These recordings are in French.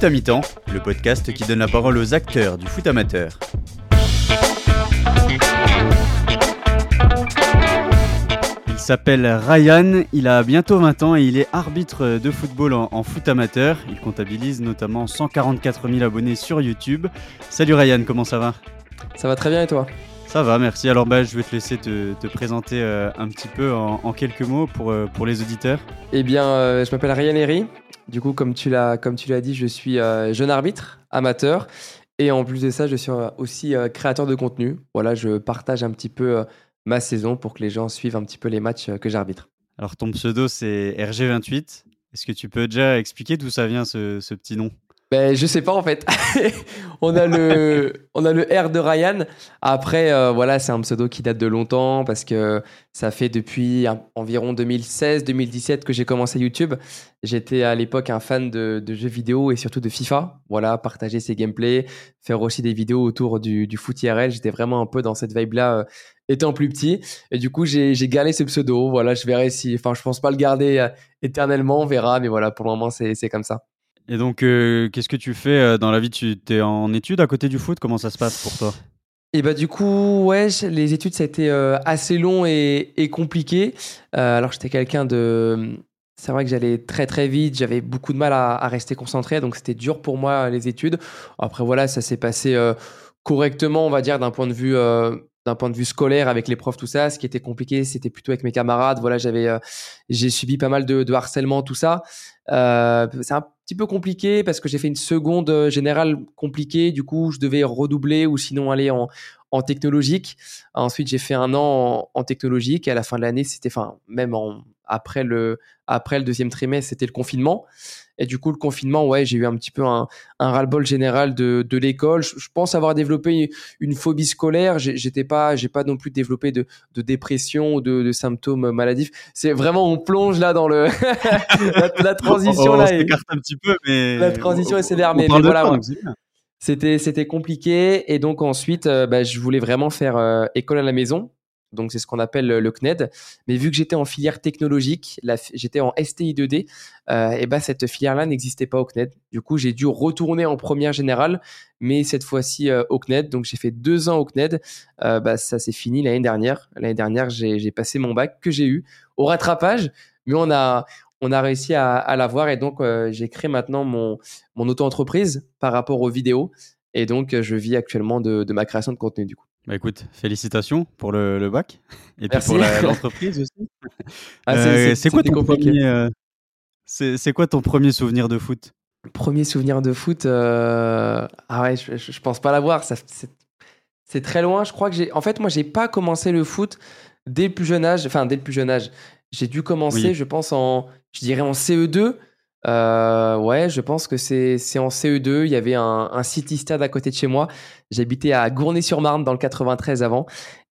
Foot à mi-temps, le podcast qui donne la parole aux acteurs du foot amateur. Il s'appelle Ryan, il a bientôt 20 ans et il est arbitre de football en, foot amateur. Il comptabilise notamment 144 000 abonnés sur YouTube. Salut Ryan, comment ça va? Ça va très bien et toi? Ça va, merci. Alors bah, je vais te laisser te, présenter euh, un petit peu en, quelques mots pour, euh, pour les auditeurs. Eh bien, euh, je m'appelle Ryan Herry. Du coup, comme tu l'as comme tu l'as dit, je suis jeune arbitre, amateur, et en plus de ça, je suis aussi créateur de contenu. Voilà, je partage un petit peu ma saison pour que les gens suivent un petit peu les matchs que j'arbitre. Alors ton pseudo c'est RG28. Est-ce que tu peux déjà expliquer d'où ça vient ce, ce petit nom? Ben, je sais pas en fait. on a le on a le R de Ryan. Après euh, voilà, c'est un pseudo qui date de longtemps parce que ça fait depuis environ 2016-2017 que j'ai commencé YouTube. J'étais à l'époque un fan de, jeux vidéo et surtout de FIFA. Voilà, partager ses gameplays, faire aussi des vidéos autour du, du foot IRL. J'étais vraiment un peu dans cette vibe là euh, étant plus petit. Et du coup, j'ai gardé ce pseudo. Voilà, je verrai si. Enfin, je pense pas le garder euh, éternellement, on verra. Mais voilà, pour le moment, c'est comme ça. Et donc, euh, qu'est-ce que tu fais euh, dans la vie? Tu es en études à côté du foot? Comment ça se passe pour toi? Et bah du coup, ouais, les études ça a été euh, assez long et, compliqué. alors j'étais quelqu'un de, c'est vrai que j'allais très très vite, j'avais beaucoup de mal à rester concentré, donc c'était dur pour moi les études. Après voilà, ça s'est passé correctement, on va dire, d'un point de vue point de vue scolaire avec les profs tout ça ce qui était compliqué c'était plutôt avec mes camarades voilà j'avais j'ai subi pas mal de, harcèlement tout ça euh, c'est un petit peu compliqué parce que j'ai fait une seconde euh, générale compliquée. Du coup, je devais redoubler ou sinon aller en, en technologique. Ensuite, j'ai fait un an en, technologique à la fin de l'année, c'était, enfin, même après le, après le deuxième trimestre, c'était le confinement. Et du coup, le confinement, ouais, j'ai eu un petit peu un, un ras-le-bol général de, de l'école. Je, pense avoir développé une phobie scolaire. J'étais pas, j'ai pas non plus développé de, de dépression ou de, de, symptômes maladifs. C'est vraiment, on plonge là dans le la, transition là. On un petit peu, mais la transition est sévère. Mais, mais voilà, c'était c'était compliqué et donc ensuite, euh, bah, je voulais vraiment faire euh, école à la maison donc c'est ce qu'on appelle le CNED. Mais vu que j'étais en filière technologique, j'étais en STI 2D, euh, et ben cette filière-là n'existait pas au CNED. Du coup, j'ai dû retourner en première générale, mais cette fois-ci euh, au CNED. Donc j'ai fait deux ans au CNED. Euh, bah, ça s'est fini l'année dernière. L'année dernière, j'ai passé mon bac que j'ai eu au rattrapage, mais on a réussi à, l'avoir et donc j'ai créé maintenant mon mon auto-entreprise par rapport aux vidéos et donc je vis actuellement de, de ma création de contenu du coup. Bah écoute, félicitations pour le, bac et puis pour l'entreprise aussi. Ah, c'est quoi ton premier euh, quoi ton premier souvenir de foot? Premier souvenir de foot, euh, ah ouais, je, je, pense pas l'avoir. C'est très loin. Je crois que j'ai. En fait, moi, j'ai pas commencé le foot dès le plus jeune âge. Enfin, dès le plus jeune âge. J'ai dû commencer, je pense, en, je dirais en CE2. Euh, ouais, je pense que c'est en CE2. Il y avait un, un city stade à côté de chez moi. J'habitais à Gournay-sur-Marne dans le 93 avant.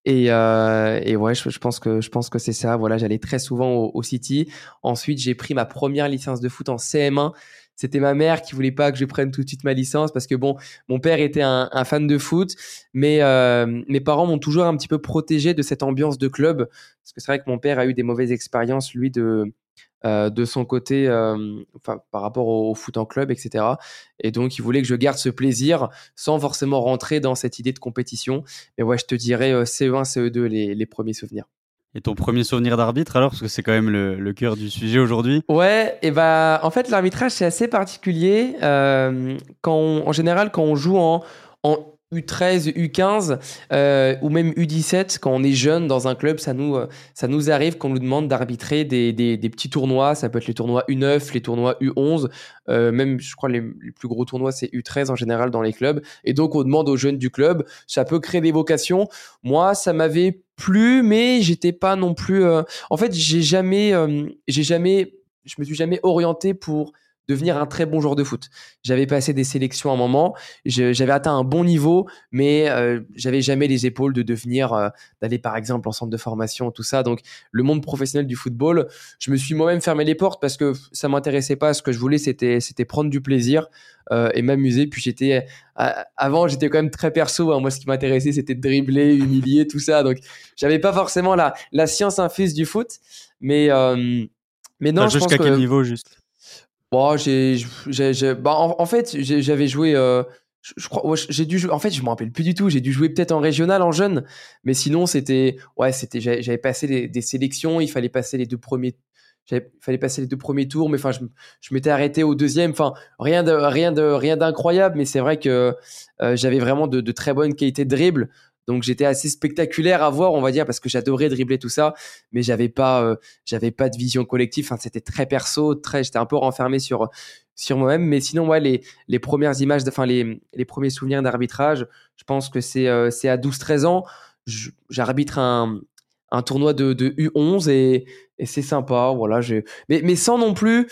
Et, euh, et ouais, je, je, pense que je pense que c'est ça. Voilà, j'allais très souvent au, au City. Ensuite, j'ai pris ma première licence de foot en CM1. C'était ma mère qui voulait pas que je prenne tout de suite ma licence parce que bon, mon père était un, fan de foot, mais euh, mes parents m'ont toujours un petit peu protégé de cette ambiance de club parce que c'est vrai que mon père a eu des mauvaises expériences lui de euh, de son côté euh, enfin, par rapport au, foot en club, etc. Et donc, il voulait que je garde ce plaisir sans forcément rentrer dans cette idée de compétition. Mais ouais, je te dirais euh, CE1, CE2, les, les premiers souvenirs. Et ton premier souvenir d'arbitre alors Parce que c'est quand même le, cœur du sujet aujourd'hui. Ouais, et bah en fait l'arbitrage c'est assez particulier. quand en général, quand on joue en U13, U15 euh, ou même U17 quand on est jeune dans un club, ça nous, euh, ça nous arrive qu'on nous demande d'arbitrer des, des, petits tournois. Ça peut être les tournois U9, les tournois U11, euh, même je crois les, les plus gros tournois c'est U13 en général dans les clubs. Et donc on demande aux jeunes du club. Ça peut créer des vocations. Moi, ça m'avait plu, mais j'étais pas non plus. Euh, en fait, j'ai jamais, j'ai jamais, je me suis jamais orienté pour devenir un très bon joueur de foot. J'avais passé des sélections à un moment, j'avais atteint un bon niveau, mais euh, j'avais jamais les épaules de devenir, euh, d'aller par exemple en centre de formation, tout ça. Donc le monde professionnel du football, je me suis moi-même fermé les portes parce que ça m'intéressait pas. Ce que je voulais, c'était c'était prendre du plaisir euh, et m'amuser. Puis j'étais avant, j'étais quand même très perso. Hein. Moi, ce qui m'intéressait, c'était de dribbler, humilier, tout ça. Donc j'avais pas forcément la la science infuse du foot, mais mais non, je pense jusqu'à quel niveau juste? Bon, j'ai, bah, en, fait, j'avais joué. Euh, je, crois, j'ai dû jouer. En fait, je me rappelle plus du tout. J'ai dû jouer peut-être en régional en jeune, mais sinon c'était, ouais, c'était. J'avais passé des sélections. Il fallait passer les deux premiers. Il fallait passer les deux premiers tours, mais enfin, je, je m'étais arrêté au deuxième. Enfin, rien de rien de rien d'incroyable, mais c'est vrai que euh, j'avais vraiment de, de, très bonnes qualités de dribble. Donc j'étais assez spectaculaire à voir, on va dire, parce que j'adorais dribbler tout ça, mais j'avais pas, euh, j'avais pas de vision collective. C'était très perso, très, j'étais un peu renfermé sur sur moi-même. Mais sinon, ouais, les, les premières images, enfin les, les premiers souvenirs d'arbitrage, je pense que c'est euh, c'est à 12-13 ans. J'arbitre un, un tournoi de, de U11 et, et c'est sympa, voilà. Mais, mais sans non plus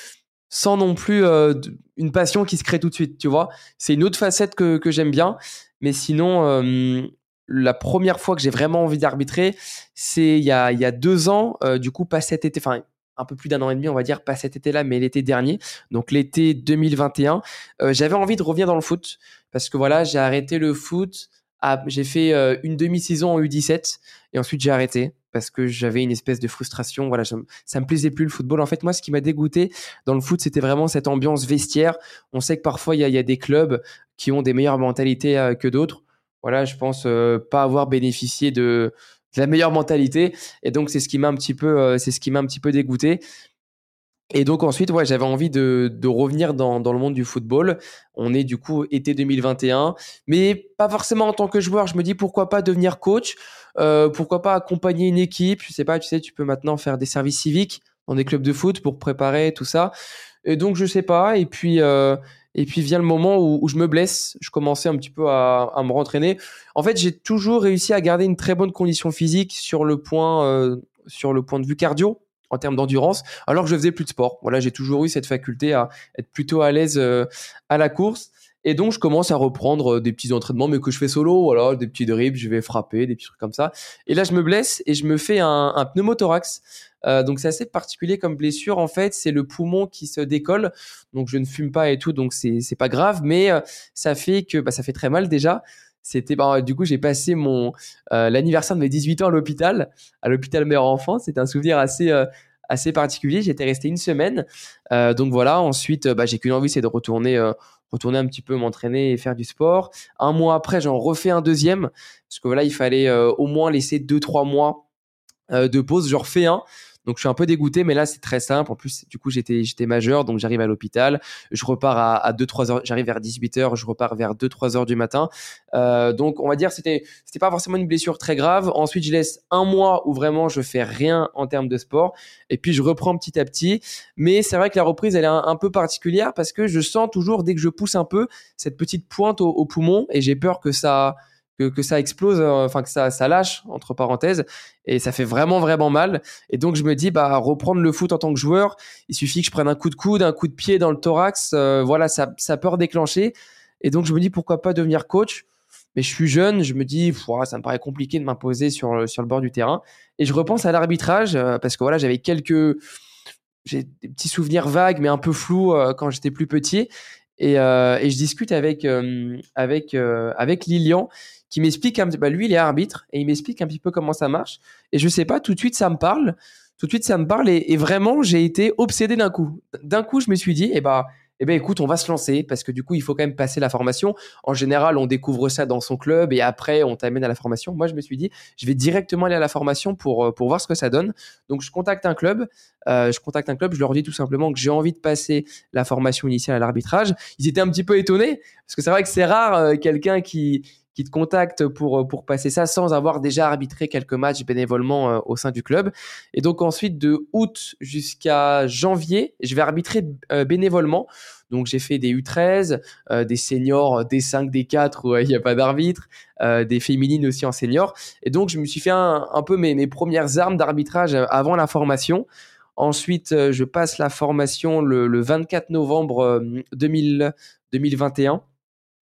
sans non plus euh, une passion qui se crée tout de suite, tu vois. C'est une autre facette que, que j'aime bien. Mais sinon, la première fois que j'ai vraiment envie d'arbitrer, c'est il y a, il y a deux ans, euh, du coup, pas cet été, enfin un peu plus d'un an et demi, on va dire, pas cet été-là, mais l'été dernier, donc l'été 2021. Euh, j'avais envie de revenir dans le foot parce que voilà, j'ai arrêté le foot. J'ai fait euh, une demi-saison en U17 et ensuite j'ai arrêté parce que j'avais une espèce de frustration. Voilà, ça me plaisait plus le football. En fait, moi, ce qui m'a dégoûté dans le foot, c'était vraiment cette ambiance vestiaire. On sait que parfois, il y y a, des clubs qui ont des meilleures mentalités que d'autres voilà, je pense euh, pas avoir bénéficié de, la meilleure mentalité. Et donc, c'est ce qui m'a un petit peu, euh, c'est ce qui m'a un petit peu dégoûté. Et donc ensuite, ouais, j'avais envie de, revenir dans, le monde du football. On est du coup été 2021, mais pas forcément en tant que joueur. Je me dis pourquoi pas devenir coach, euh, pourquoi pas accompagner une équipe? Je sais pas, tu sais, tu peux maintenant faire des services civiques dans des clubs de foot pour préparer tout ça. Et donc je sais pas. Et puis et puis vient le moment où, je me blesse, je commençais un petit peu à, me rentraîner. En fait, j'ai toujours réussi à garder une très bonne condition physique sur le point, euh, sur le point de vue cardio en termes d'endurance, alors que je faisais plus de sport. Voilà, j'ai toujours eu cette faculté à être plutôt à l'aise euh, à la course. Et donc, je commence à reprendre euh, des petits entraînements, mais que je fais solo, voilà, des petits dribbles, je vais frapper, des petits trucs comme ça. Et là, je me blesse et je me fais un, pneumothorax. Euh, donc c'est assez particulier comme blessure. En fait, c'est le poumon qui se décolle. Donc je ne fume pas et tout, donc c'est pas grave, mais euh, ça fait que bah, ça fait très mal déjà. C'était bah, du coup j'ai passé mon euh, l'anniversaire de mes 18 ans à l'hôpital, à l'hôpital mère enfant. C'était un souvenir assez assez particulier. J'étais resté une semaine. donc voilà. Ensuite, bah, j'ai qu'une envie, c'est de retourner retourner un petit peu m'entraîner et faire du sport. Un mois après, j'en refais un deuxième parce que voilà, il fallait au moins laisser deux trois mois de pause. J'en refais un. Donc je suis un peu dégoûté, mais là c'est très simple. En plus, du coup j'étais j'étais majeur, donc j'arrive à l'hôpital, je repars à, à 2-3 heures, j'arrive vers 18 heures, je repars vers 2-3 heures du matin. Euh, donc on va dire c'était c'était pas forcément une blessure très grave. Ensuite je laisse un mois où vraiment je fais rien en termes de sport, et puis je reprends petit à petit. Mais c'est vrai que la reprise elle est un, peu particulière parce que je sens toujours dès que je pousse un peu cette petite pointe au poumon, et j'ai peur que ça que, ça explose, euh, enfin que ça, ça lâche entre parenthèses, et ça fait vraiment vraiment mal. Et donc je me dis bah reprendre le foot en tant que joueur, il suffit que je prenne un coup de coude, un coup de pied dans le thorax, euh, voilà ça ça peut redéclencher. Et donc je me dis pourquoi pas devenir coach. Mais je suis jeune, je me dis ça me paraît compliqué de m'imposer sur sur le bord du terrain. Et je repense à l'arbitrage euh, parce que voilà j'avais quelques j'ai des petits souvenirs vagues mais un peu flous quand j'étais plus petit. Et, et, je discute avec avec avec Lilian qui m'explique un petit bah lui il est arbitre et il m'explique un petit peu comment ça marche et je sais pas tout de suite ça me parle tout de suite ça me parle et, vraiment j'ai été obsédé d'un coup d'un coup je me suis dit eh ben écoute, on va se lancer parce que du coup, il faut quand même passer la formation. En général, on découvre ça dans son club et après, on t'amène à la formation. Moi, je me suis dit, je vais directement aller à la formation pour euh, pour voir ce que ça donne. Donc, je contacte un club. Euh, je contacte un club. Je leur dis tout simplement que j'ai envie de passer la formation initiale à l'arbitrage. Ils étaient un petit peu étonnés parce que c'est vrai que c'est rare euh, quelqu'un qui qui te contacte pour, euh, pour passer ça sans avoir déjà arbitré quelques matchs bénévolement euh, au sein du club. Et donc ensuite, de août jusqu'à janvier, je vais arbitrer euh, bénévolement. Donc j'ai fait des U13, des seniors D5, D4 où il n'y a pas d'arbitre, des féminines aussi en senior. Et donc je me suis fait un, un peu mes, mes premières armes d'arbitrage avant la formation. Ensuite, je passe la formation le, le 24 novembre 2000, 2021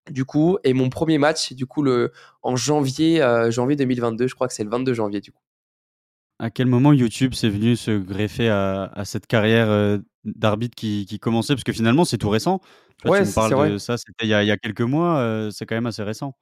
du coup, et mon premier match, du coup, le, en janvier, euh, janvier 2022, je crois que c'est le 22 janvier, du coup. À quel moment YouTube s'est venu se greffer à, cette carrière d'arbitre qui, commençait? Parce que finalement, c'est tout récent. Ouais, tu me parles de ça, c'était il, y a quelques mois, c'est quand même assez récent.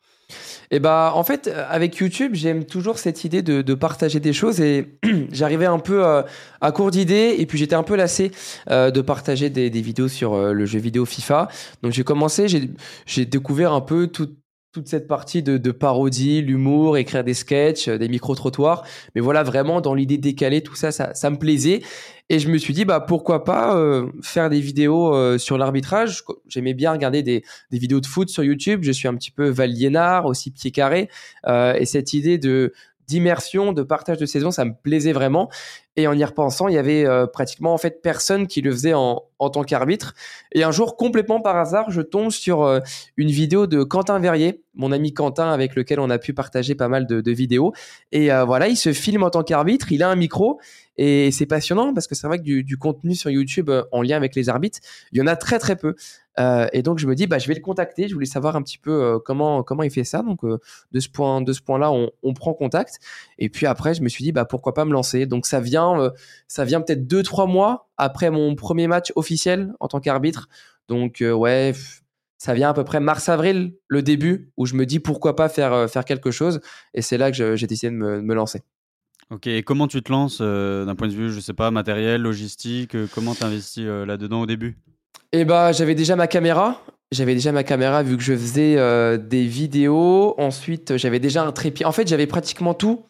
Et bah, en fait, avec YouTube, j'aime toujours cette idée de, partager des choses et j'arrivais un peu à court d'idées et puis j'étais un peu lassé de partager des, vidéos sur le jeu vidéo FIFA. Donc j'ai commencé, j'ai découvert un peu tout, toute cette partie de, parodie, l'humour, écrire des sketchs, des micro-trottoirs. Mais voilà, vraiment, dans l'idée décalée, tout ça, ça, me plaisait. Et je me suis dit, bah, pourquoi pas euh, faire des vidéos euh, sur l'arbitrage. J'aimais bien regarder des, vidéos de foot sur YouTube. Je suis un petit peu valiénard, aussi pied carré. Euh, et cette idée de d'immersion, de partage de saison, ça me plaisait vraiment. Et en y repensant, il y avait euh, pratiquement en fait personne qui le faisait en, en tant qu'arbitre. Et un jour, complètement par hasard, je tombe sur euh, une vidéo de Quentin Verrier, mon ami Quentin avec lequel on a pu partager pas mal de, vidéos. Et euh, voilà, il se filme en tant qu'arbitre, il a un micro et c'est passionnant parce que c'est vrai que du, du, contenu sur YouTube en lien avec les arbitres, il y en a très très peu. Euh, et donc je me dis, bah, je vais le contacter. Je voulais savoir un petit peu euh, comment comment il fait ça. Donc euh, de ce point de ce point-là, on, prend contact. Et puis après, je me suis dit, bah pourquoi pas me lancer. Donc ça vient ça vient peut-être deux trois mois après mon premier match officiel en tant qu'arbitre. Donc ouais, ça vient à peu près mars-avril, le début, où je me dis pourquoi pas faire faire quelque chose. Et c'est là que j'ai décidé de me, me, lancer. Ok, et comment tu te lances d'un point de vue, je sais pas, matériel, logistique Comment tu investis là-dedans au début? Eh bah, j'avais déjà ma caméra. J'avais déjà ma caméra vu que je faisais euh, des vidéos. Ensuite, j'avais déjà un trépied. En fait, j'avais pratiquement tout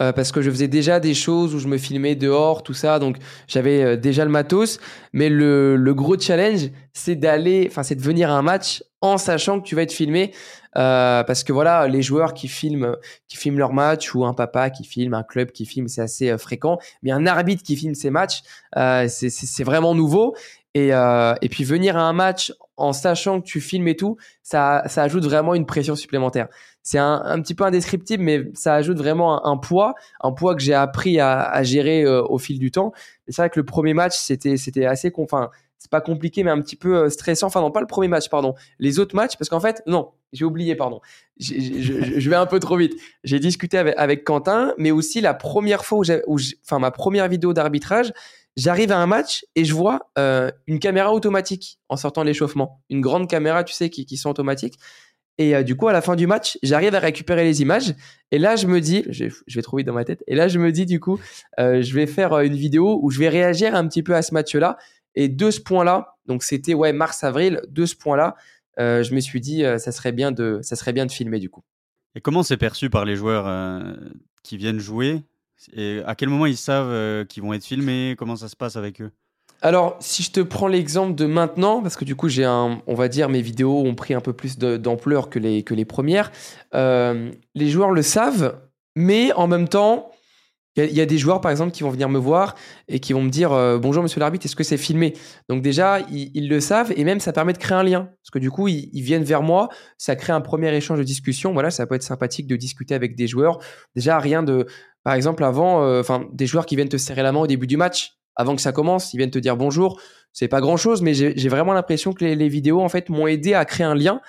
euh, parce que je faisais déjà des choses où je me filmais dehors, tout ça. Donc, j'avais euh, déjà le matos. Mais le, gros challenge, c'est d'aller, enfin, c'est de venir à un match en sachant que tu vas être filmé. parce que voilà, les joueurs qui filment, qui filment leur match ou un papa qui filme, un club qui filme, c'est assez fréquent. Mais un arbitre qui filme ses matchs, c'est vraiment nouveau. Et, euh, et puis venir à un match en sachant que tu filmes et tout, ça, ça ajoute vraiment une pression supplémentaire. C'est un, un petit peu indescriptible, mais ça ajoute vraiment un, poids, un poids que j'ai appris à, à gérer euh, au fil du temps. C'est vrai que le premier match, c'était, c'était assez, enfin, c'est pas compliqué, mais un petit peu euh, stressant. Enfin, non, pas le premier match, pardon. Les autres matchs, parce qu'en fait, non, j'ai oublié, pardon. je, je vais un peu trop vite. J'ai discuté avec, avec Quentin, mais aussi la première fois où j'ai, enfin, ma première vidéo d'arbitrage, J'arrive à un match et je vois euh, une caméra automatique en sortant l'échauffement. Une grande caméra, tu sais, qui, qui sont automatiques. Et euh, du coup, à la fin du match, j'arrive à récupérer les images. Et là, je me dis, je, vais trop vite dans ma tête. Et là, je me dis, du coup, euh, je vais faire une vidéo où je vais réagir un petit peu à ce match-là. Et de ce point-là, donc c'était ouais mars-avril, de ce point-là, je me suis dit, ça serait bien de, ça serait bien de filmer du coup. Et comment c'est perçu par les joueurs qui viennent jouer et à quel moment ils savent euh, qu'ils vont être filmés? Comment ça se passe avec eux? Alors, si je te prends l'exemple de maintenant, parce que du coup, j'ai un, on va dire, mes vidéos ont pris un peu plus d'ampleur que les, que les premières. Euh, les joueurs le savent, mais en même temps, il y, a des joueurs, par exemple, qui vont venir me voir et qui vont me dire euh, Bonjour, monsieur l'arbitre, est-ce que c'est filmé? Donc, déjà, ils, le savent et même ça permet de créer un lien. Parce que du coup, ils, viennent vers moi, ça crée un premier échange de discussion. Voilà, ça peut être sympathique de discuter avec des joueurs. Déjà, rien de. Par exemple, avant, euh, enfin, des joueurs qui viennent te serrer la main au début du match, avant que ça commence, ils viennent te dire bonjour. C'est pas grand chose, mais j'ai vraiment l'impression que les, vidéos, en fait, m'ont aidé à créer un lien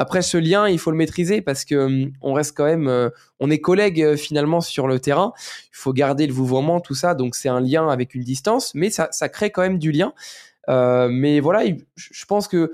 après, ce lien, il faut le maîtriser parce que hum, on reste quand même, euh, on est collègues euh, finalement sur le terrain. Il faut garder le vouvoiement, tout ça. Donc, c'est un lien avec une distance, mais ça, crée quand même du lien. Mais voilà, je pense que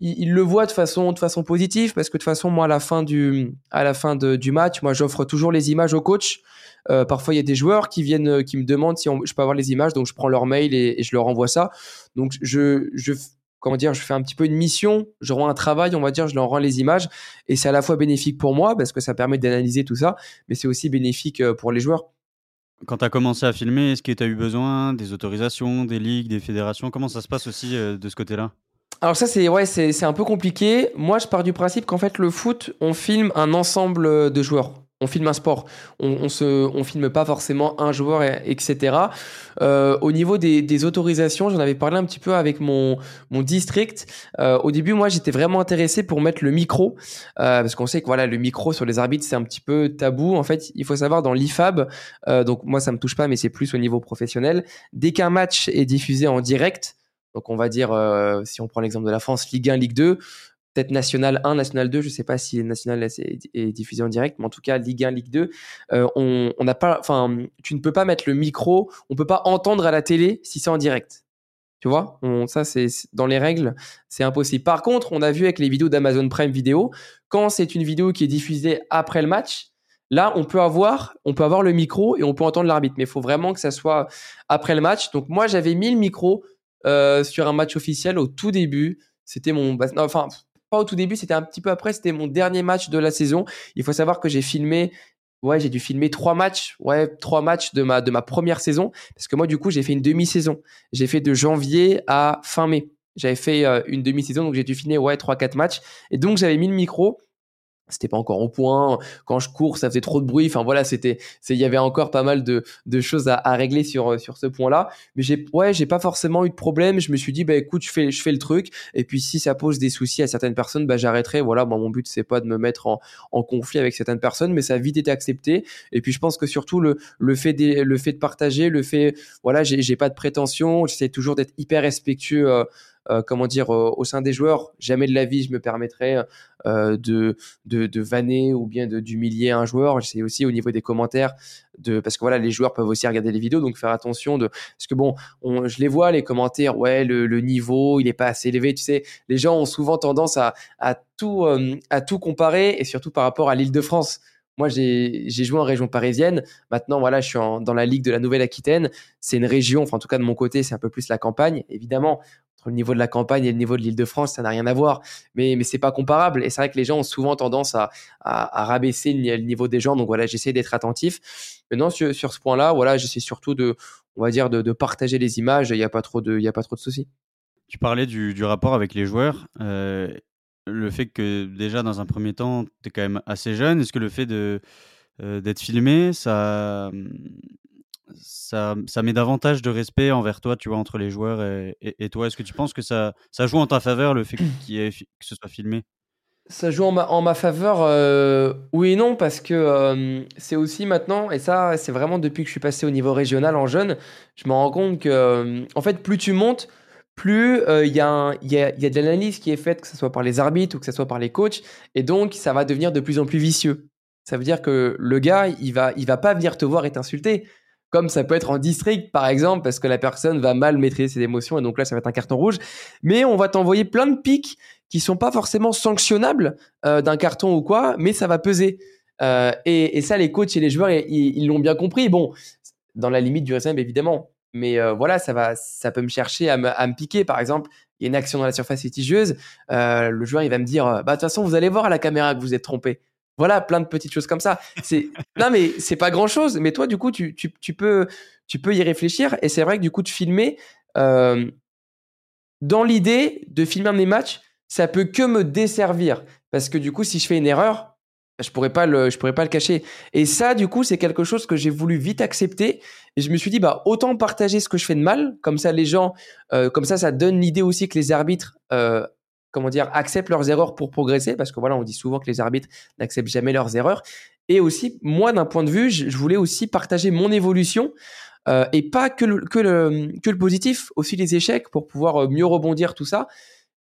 il, le voit de façon de façon positive parce que de toute façon moi à la fin du à la fin du match moi j'offre toujours les images au coach euh, parfois il y a des joueurs qui viennent qui me demandent si on, je peux avoir les images donc je prends leur mail et, et je leur envoie ça donc je je comment dire, je fais un petit peu une mission, je rends un travail, on va dire, je leur rends les images, et c'est à la fois bénéfique pour moi parce que ça permet d'analyser tout ça, mais c'est aussi bénéfique euh, pour les joueurs. Quand tu as commencé à filmer, est-ce que tu as eu besoin des autorisations, des ligues, des fédérations? Comment ça se passe aussi euh, de ce côté-là? Alors ça c'est ouais c'est un peu compliqué. Moi je pars du principe qu'en fait le foot on filme un ensemble de joueurs on filme un sport, on, on se, on filme pas forcément un joueur, etc. Euh, au niveau des, autorisations, j'en avais parlé un petit peu avec mon, mon district. Euh, au début, moi, j'étais vraiment intéressé pour mettre le micro, euh, parce qu'on sait que voilà, le micro sur les arbitres, c'est un petit peu tabou. En fait, il faut savoir dans l'IFAB, donc moi, ça me touche pas, mais c'est plus au niveau professionnel. Dès qu'un match est diffusé en direct, donc on va dire, si on prend l'exemple de la France, Ligue 1, Ligue 2, peut-être National 1, National 2, je sais pas si National est, diffusé en direct, mais en tout cas Ligue 1, Ligue 2, euh, on n'a pas, enfin, tu ne peux pas mettre le micro, on peut pas entendre à la télé si c'est en direct. Tu vois, ça c'est dans les règles, c'est impossible. Par contre, on a vu avec les vidéos d'Amazon Prime Video, quand c'est une vidéo qui est diffusée après le match, là on peut avoir, on peut avoir le micro et on peut entendre l'arbitre, mais il faut vraiment que ça soit après le match. Donc moi j'avais mis le micro euh, sur un match officiel au tout début. C'était mon, enfin pas au tout début, c'était un petit peu après, c'était mon dernier match de la saison. Il faut savoir que j'ai filmé Ouais, j'ai dû filmer trois matchs, ouais, trois matchs de ma de ma première saison parce que moi du coup, j'ai fait une demi-saison. J'ai fait de janvier à fin mai. J'avais fait euh, une demi-saison donc j'ai dû filmer ouais, trois quatre matchs et donc j'avais mis le micro c'était pas encore au point. Quand je cours, ça faisait trop de bruit. Enfin voilà, c'était, il y avait encore pas mal de, de choses à, régler sur sur ce point-là. Mais j'ai, ouais, j'ai pas forcément eu de problème. Je me suis dit, bah écoute, je fais je fais le truc. Et puis si ça pose des soucis à certaines personnes, bah j'arrêterai. Voilà, moi mon but c'est pas de me mettre en, en conflit avec certaines personnes, mais ça a vite été accepté. Et puis je pense que surtout le le fait de, le fait de partager, le fait, voilà, j'ai pas de prétention. J'essaie toujours d'être hyper respectueux. Euh, euh, comment dire, euh, au sein des joueurs. Jamais de la vie, je me permettrais euh, de, de, de vanner ou bien d'humilier un joueur. C'est aussi au niveau des commentaires, de, parce que voilà, les joueurs peuvent aussi regarder les vidéos, donc faire attention de, parce que bon, on, je les vois les commentaires, ouais, le, niveau, il est pas assez élevé. Tu sais, les gens ont souvent tendance à, à tout, à tout comparer et surtout par rapport à l'Île-de-France. Moi, j'ai joué en région parisienne. Maintenant, voilà, je suis dans la Ligue de la Nouvelle-Aquitaine. C'est une région, enfin, en tout cas, de mon côté, c'est un peu plus la campagne. Évidemment, entre le niveau de la campagne et le niveau de l'Île-de-France, ça n'a rien à voir. Mais, mais c'est pas comparable. Et c'est vrai que les gens ont souvent tendance à, rabaisser le, niveau des gens. Donc voilà, j'essaie d'être attentif. Maintenant, sur, ce point-là, voilà, j'essaie surtout de, on va dire, de, de partager les images. Il n'y a pas trop de, a pas trop de soucis. Tu parlais du, du rapport avec les joueurs. Euh, le fait que déjà dans un premier temps, tu es quand même assez jeune, est-ce que le fait de euh, d'être filmé, ça, ça, ça, met davantage de respect envers toi, tu vois, entre les joueurs et, toi? Est-ce que tu penses que ça, ça joue en ta faveur le fait qu que ce soit filmé? Ça joue en ma, en ma faveur, euh, oui et non, parce que euh, c'est aussi maintenant, et ça, c'est vraiment depuis que je suis passé au niveau régional en jeune, je me rends compte que, en fait, plus tu montes, plus euh, il y, a, y, a, de l'analyse qui est faite, que ce soit par les arbitres ou que ce soit par les coachs, et donc ça va devenir de plus en plus vicieux. Ça veut dire que le gars, il va, il va pas venir te voir et t'insulter. Comme ça peut être en district, par exemple, parce que la personne va mal maîtriser ses émotions, et donc là, ça va être un carton rouge. Mais on va t'envoyer plein de pics qui sont pas forcément sanctionnables euh, d'un carton ou quoi, mais ça va peser. Euh, et, ça, les coachs et les joueurs, ils l'ont bien compris. Bon, dans la limite du RSM, évidemment. Mais euh, voilà, ça va, ça peut me chercher à me, à me, piquer. Par exemple, il y a une action dans la surface litigieuse. Euh, le joueur, il va me dire, bah de toute façon, vous allez voir à la caméra que vous êtes trompé. Voilà, plein de petites choses comme ça. C'est non, mais c'est pas grand chose. Mais toi, du coup, tu, tu, tu peux, tu peux y réfléchir. Et c'est vrai que du coup, de filmer, euh, dans l'idée de filmer un des matchs, ça peut que me desservir. Parce que du coup, si je fais une erreur, je pourrais pas le, je pourrais pas le cacher. Et ça, du coup, c'est quelque chose que j'ai voulu vite accepter. Et je me suis dit, bah, autant partager ce que je fais de mal. Comme ça, les gens, euh, comme ça, ça donne l'idée aussi que les arbitres, euh, comment dire, acceptent leurs erreurs pour progresser. Parce que voilà, on dit souvent que les arbitres n'acceptent jamais leurs erreurs. Et aussi, moi, d'un point de vue, je, voulais aussi partager mon évolution. Euh, et pas que le, que le, positif, aussi les échecs pour pouvoir mieux rebondir, tout ça.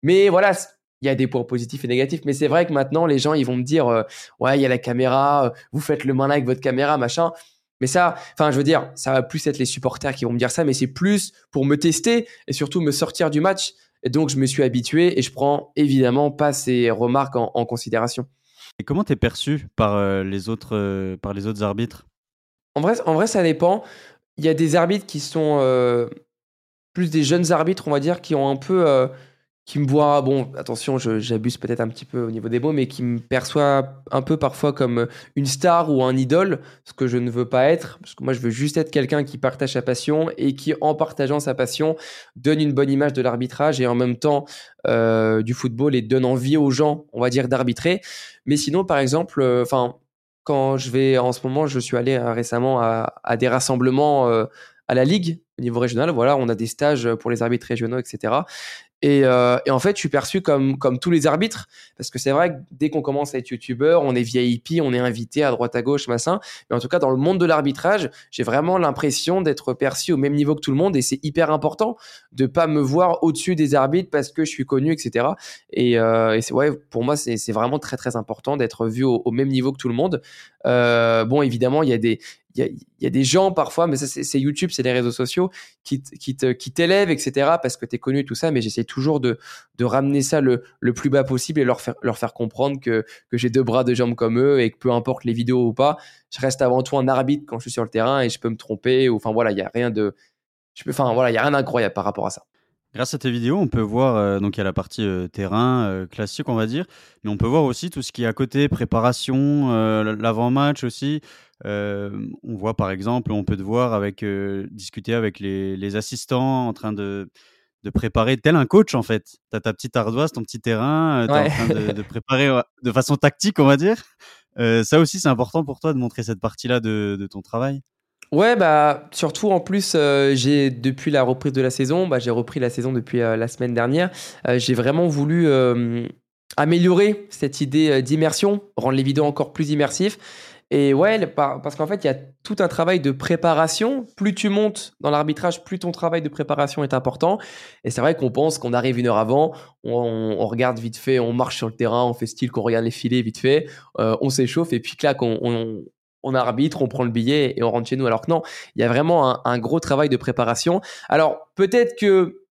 Mais voilà, il y a des points positifs et négatifs, mais c'est vrai que maintenant les gens ils vont me dire euh, ouais il y a la caméra, euh, vous faites le malin avec votre caméra machin. Mais ça, enfin je veux dire, ça va plus être les supporters qui vont me dire ça, mais c'est plus pour me tester et surtout me sortir du match. Et donc je me suis habitué et je prends évidemment pas ces remarques en, en considération. Et comment t'es perçu par euh, les autres par les autres arbitres? En vrai, en vrai ça dépend. Il y a des arbitres qui sont plus des jeunes arbitres, on va dire, qui ont un peu qui me voit, bon, attention, j'abuse peut-être un petit peu au niveau des mots, mais qui me perçoit un peu parfois comme une star ou un idole, ce que je ne veux pas être, parce que moi je veux juste être quelqu'un qui partage sa passion et qui, en partageant sa passion, donne une bonne image de l'arbitrage et en même temps euh, du football et donne envie aux gens, on va dire, d'arbitrer. Mais sinon, par exemple, euh, enfin, quand je vais, en ce moment, je suis allé euh, récemment à des rassemblements à la Ligue au niveau régional. Voilà, on a des stages pour les arbitres régionaux, etc. Euh, et, en fait, je suis perçu comme, comme tous les arbitres, parce que c'est vrai que dès qu'on commence à être youtubeur, on est VIP, on est invité à droite à gauche, machin. Mais en tout cas, dans le monde de l'arbitrage, j'ai vraiment l'impression d'être perçu au même niveau que tout le monde, et c'est hyper important de pas me voir au-dessus des arbitres parce que je suis connu, etc. Et, euh, et c'est ouais, pour moi, c'est vraiment très très important d'être vu au, au, même niveau que tout le monde. Euh, bon, évidemment, il y a des il y, a des gens parfois, mais c'est YouTube, c'est les réseaux sociaux qui, qui t'élèvent, etc. parce que tu es connu tout ça, mais j'essaie toujours de, ramener ça le, plus bas possible et leur faire, comprendre que, j'ai deux bras, deux jambes comme eux et que peu importe les vidéos ou pas, je reste avant tout un arbitre quand je suis sur le terrain et je peux me tromper. Enfin voilà, il y a rien de, je peux, enfin voilà, il y a rien d'incroyable par rapport à ça. Grâce à tes vidéos, on peut voir, euh, donc il y a la partie euh, terrain euh, classique, on va dire, mais on peut voir aussi tout ce qui est à côté, préparation, l'avant-match aussi. on voit par exemple, on peut te voir avec, discuter avec les, assistants en train de, de préparer, tel un coach en fait. Tu as ta petite ardoise, ton petit terrain, tu es en train de, préparer de façon tactique, on va dire. ça aussi, c'est important pour toi de montrer cette partie-là de ton travail? Ouais, bah surtout en plus, euh, j'ai depuis la reprise de la saison, bah, j'ai repris la saison depuis euh, la semaine dernière. Euh, j'ai vraiment voulu améliorer cette idée d'immersion, rendre les vidéos encore plus immersifs. Et ouais, parce qu'en fait, il y a tout un travail de préparation. Plus tu montes dans l'arbitrage, plus ton travail de préparation est important. Et c'est vrai qu'on pense qu'on arrive une heure avant, on, regarde vite fait, on marche sur le terrain, on fait style qu'on regarde les filets vite fait, on s'échauffe et puis clac, on, on, on arbitre, on prend le billet et on rentre chez nous. Alors que non, il y a vraiment un, gros travail de préparation. Alors peut-être que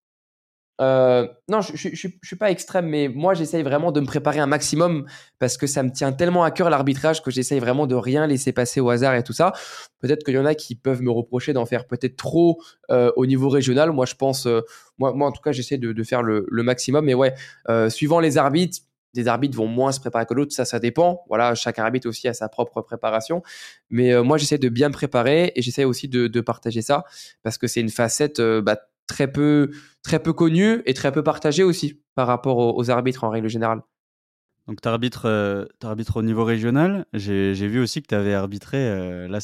euh, non, je, je, suis pas extrême, mais moi j'essaye vraiment de me préparer un maximum parce que ça me tient tellement à cœur l'arbitrage que j'essaye vraiment de rien laisser passer au hasard et tout ça. Peut-être qu'il y en a qui peuvent me reprocher d'en faire peut-être trop euh, au niveau régional. Moi je pense, euh, moi, moi en tout cas j'essaie de, faire le, le, maximum. Mais ouais, suivant les arbitres, des arbitres vont moins se préparer que d'autres, ça, ça dépend. Voilà, chaque arbitre aussi a sa propre préparation. Mais euh, moi, j'essaie de bien préparer et j'essaie aussi de, partager ça parce que c'est une facette euh, bah, très peu, très peu connue et très peu partagée aussi par rapport aux, arbitres en règle générale. Donc, tu arbitres, euh, au niveau régional. J'ai vu aussi que tu avais arbitré. là,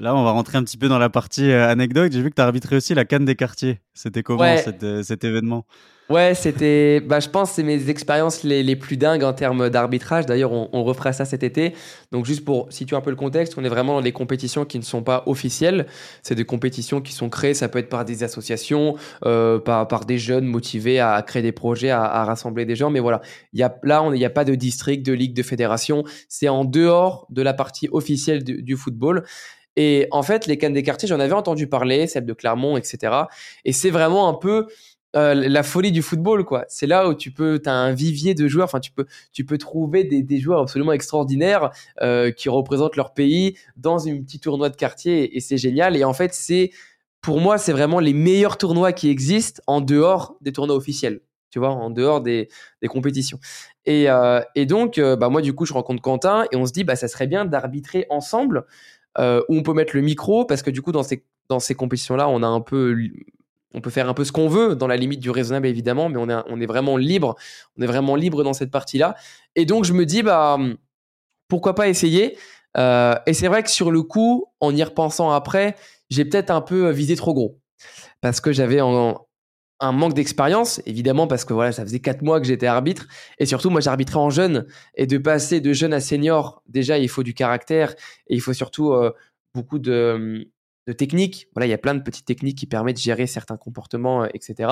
là, on va rentrer un petit peu dans la partie anecdote. J'ai vu que tu as arbitré aussi la Cannes des quartiers. C'était comment cet événement? Ouais, c'était, bah, je pense, c'est mes expériences les, les, plus dingues en termes d'arbitrage. D'ailleurs, on, on, refera ça cet été. Donc, juste pour situer un peu le contexte, on est vraiment dans des compétitions qui ne sont pas officielles. C'est des compétitions qui sont créées. Ça peut être par des associations, euh, par, par des jeunes motivés à, créer des projets, à, à, rassembler des gens. Mais voilà, il y a, là, il n'y a pas de district, de ligue, de fédération. C'est en dehors de la partie officielle du, du football. Et en fait, les cannes des quartiers, j'en avais entendu parler, celle de Clermont, etc. Et c'est vraiment un peu euh, la folie du football, quoi. C'est là où tu peux, as un vivier de joueurs. Enfin, tu peux, tu peux trouver des, joueurs absolument extraordinaires euh, qui représentent leur pays dans une petite tournoi de quartier et, c'est génial. Et en fait, c'est, pour moi, c'est vraiment les meilleurs tournois qui existent en dehors des tournois officiels. Tu vois, en dehors des, compétitions. Et, euh, donc, bah moi, du coup, je rencontre Quentin et on se dit, bah, ça serait bien d'arbitrer ensemble. Où on peut mettre le micro parce que du coup dans ces dans ces compétitions-là, on a un peu on peut faire un peu ce qu'on veut dans la limite du raisonnable évidemment, mais on est, on est vraiment libre. On est vraiment libre dans cette partie-là. Et donc je me dis bah pourquoi pas essayer? Euh, et c'est vrai que sur le coup, en y repensant après, j'ai peut-être un peu visé trop gros parce que j'avais un, manque d'expérience, évidemment parce que voilà, ça faisait quatre mois que j'étais arbitre et surtout moi j'arbitrais en jeune et de passer de jeune à senior, déjà il faut du caractère et il faut surtout euh, beaucoup de de techniques. Voilà, il y a plein de petites techniques qui permettent de gérer certains comportements, euh, etc.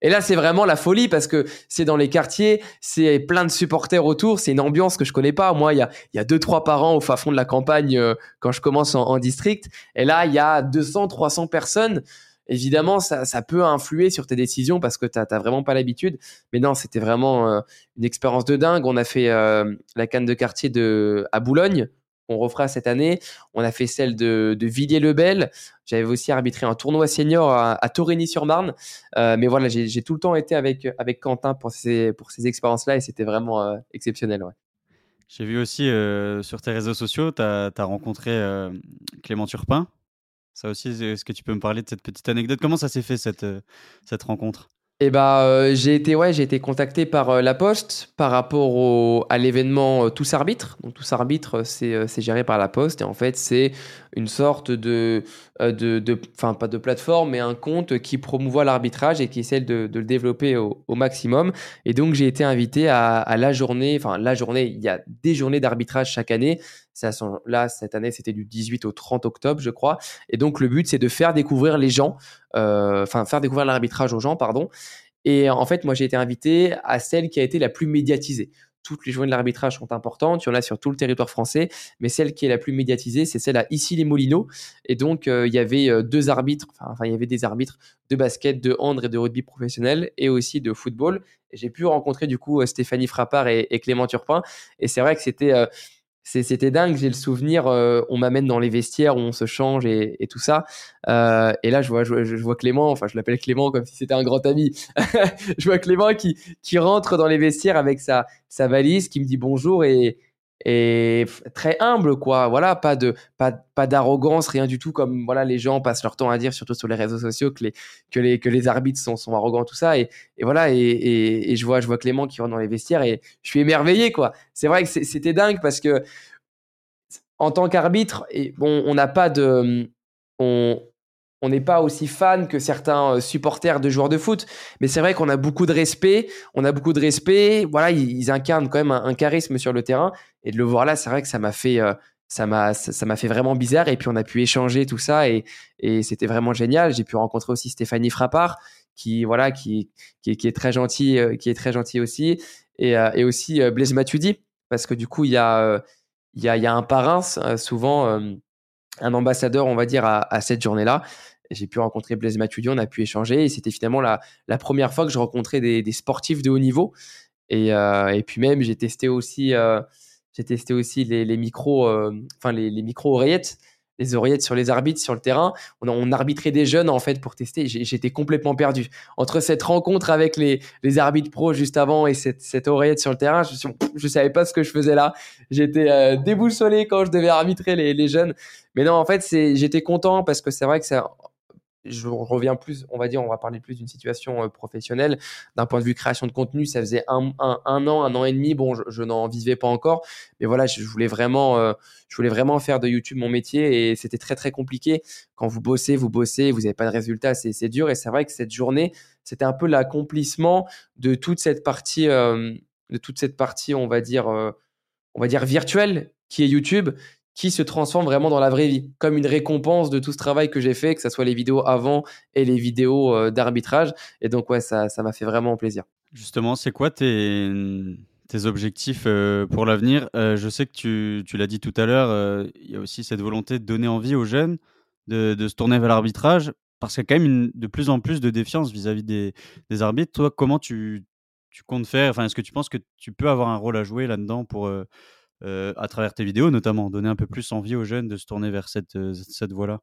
Et là, c'est vraiment la folie parce que c'est dans les quartiers, c'est plein de supporters autour, c'est une ambiance que je connais pas. Moi, il y a, il y a deux, trois parents au fond de la campagne euh, quand je commence en, district. Et là, il y a 200, 300 personnes. Évidemment, ça, peut influer sur tes décisions parce que tu n'as vraiment pas l'habitude. Mais non, c'était vraiment euh, une expérience de dingue. On a fait la canne de quartier de, à Boulogne on refera cette année. On a fait celle de, Villiers-le-Bel. J'avais aussi arbitré un tournoi senior à, Torigny-sur-Marne. Euh, mais voilà, j'ai tout le temps été avec, avec Quentin pour ces, pour ces expériences-là et c'était vraiment euh, exceptionnel. J'ai vu aussi euh, sur tes réseaux sociaux, tu as, rencontré Clément Turpin. Ça aussi, est-ce que tu peux me parler de cette petite anecdote? Comment ça s'est fait cette, cette rencontre? Eh ben, euh, j'ai été, ouais, j'ai été contacté par euh, La Poste par rapport au, à l'événement euh, Tous Arbitres. Donc, Tous Arbitres, c'est, géré par La Poste et en fait, c'est une sorte de euh, de, enfin pas de plateforme, mais un compte qui promouvoit l'arbitrage et qui essaie de, le développer au, maximum. Et donc j'ai été invité à, la journée, enfin la journée, il y a des journées d'arbitrage chaque année. Là cette année c'était du 18 au 30 octobre, je crois. Et donc le but c'est de faire découvrir les gens, euh, enfin faire découvrir l'arbitrage aux gens, pardon. Et en fait, moi, j'ai été invité à celle qui a été la plus médiatisée toutes les journées de l'arbitrage sont importantes. Il y en a sur tout le territoire français, mais celle qui est la plus médiatisée, c'est celle à ici les Molinos. Et donc, euh, il y avait euh, deux arbitres, enfin, il y avait des arbitres de basket, de hand et de rugby professionnel, et aussi de football. J'ai pu rencontrer du coup Stéphanie Frappard et Clément Turpin. Et c'est vrai que c'était c'était dingue. J'ai le souvenir, euh, on m'amène dans les vestiaires où on se change et, tout ça. Euh, et là, je vois, je, vois Clément, enfin, je l'appelle Clément comme si c'était un grand ami. je vois Clément qui, qui rentre dans les vestiaires avec sa, sa valise, qui me dit bonjour et, et très humble quoi. Voilà pas de pas, pas d'arrogance rien du tout comme voilà les gens passent leur temps à dire surtout sur les réseaux sociaux que les que les que les arbitres sont, sont arrogants tout ça. Et, et voilà et, et, je vois je vois Clément qui rentre dans les vestiaires et je suis émerveillé quoi. C'est vrai que c'était dingue parce que en tant qu'arbitre bon on n'a pas de on n'est pas aussi fan que certains euh, supporters de joueurs de foot, mais c'est vrai qu'on a beaucoup de respect. On a beaucoup de respect. Voilà, ils, incarnent quand même un, charisme sur le terrain. Et de le voir là, c'est vrai que ça m'a fait, euh, ça m'a, ça m'a fait vraiment bizarre. Et puis on a pu échanger tout ça et, c'était vraiment génial. J'ai pu rencontrer aussi Stéphanie Frappard, qui voilà, qui, qui, est très gentil, euh, qui est très gentil aussi, et, et aussi Blaise Matuidi, parce que du coup il y a, il y a, il y a un parrain souvent un ambassadeur, on va dire, à, cette journée-là. J'ai pu rencontrer Blaise Matuidi, on a pu échanger et c'était finalement la, première fois que je rencontrais des, sportifs de haut niveau. Et, euh, et puis même, j'ai testé aussi, euh, j'ai testé aussi les, micros, euh, enfin les micros oreillettes les oreillettes sur les arbitres sur le terrain. On, arbitrait des jeunes en fait pour tester. J'étais complètement perdu entre cette rencontre avec les, les arbitres pros juste avant et cette, cette oreillette sur le terrain. Je je savais pas ce que je faisais là. J'étais euh, déboussolé quand je devais arbitrer les, les jeunes. Mais non, en fait, j'étais content parce que c'est vrai que ça je reviens plus, on va dire, on va parler plus d'une situation euh, professionnelle. D'un point de vue création de contenu, ça faisait un, an, un an et demi. Bon, je, n'en vivais pas encore, mais voilà, je, voulais vraiment, euh, je voulais vraiment faire de YouTube mon métier et c'était très très compliqué. Quand vous bossez, vous bossez, vous n'avez pas de résultats, c'est dur. Et c'est vrai que cette journée, c'était un peu l'accomplissement de toute cette partie, euh, de toute cette partie, on va dire, on va dire virtuelle qui est YouTube qui se transforme vraiment dans la vraie vie, comme une récompense de tout ce travail que j'ai fait, que ce soit les vidéos avant et les vidéos euh, d'arbitrage. Et donc, ouais, ça m'a fait vraiment plaisir. Justement, c'est quoi tes, tes objectifs euh, pour l'avenir? Euh, Je sais que tu, tu l'as dit tout à l'heure, il y a aussi cette volonté de donner envie aux jeunes de, de se tourner vers l'arbitrage, parce qu'il y a quand même de plus en plus de défiance vis-à-vis des, des, arbitres. Toi, comment tu, tu comptes faire? Enfin, est-ce que tu penses que tu peux avoir un rôle à jouer là-dedans pour à travers tes vidéos notamment, donner un peu plus envie aux jeunes de se tourner vers cette, euh, voie-là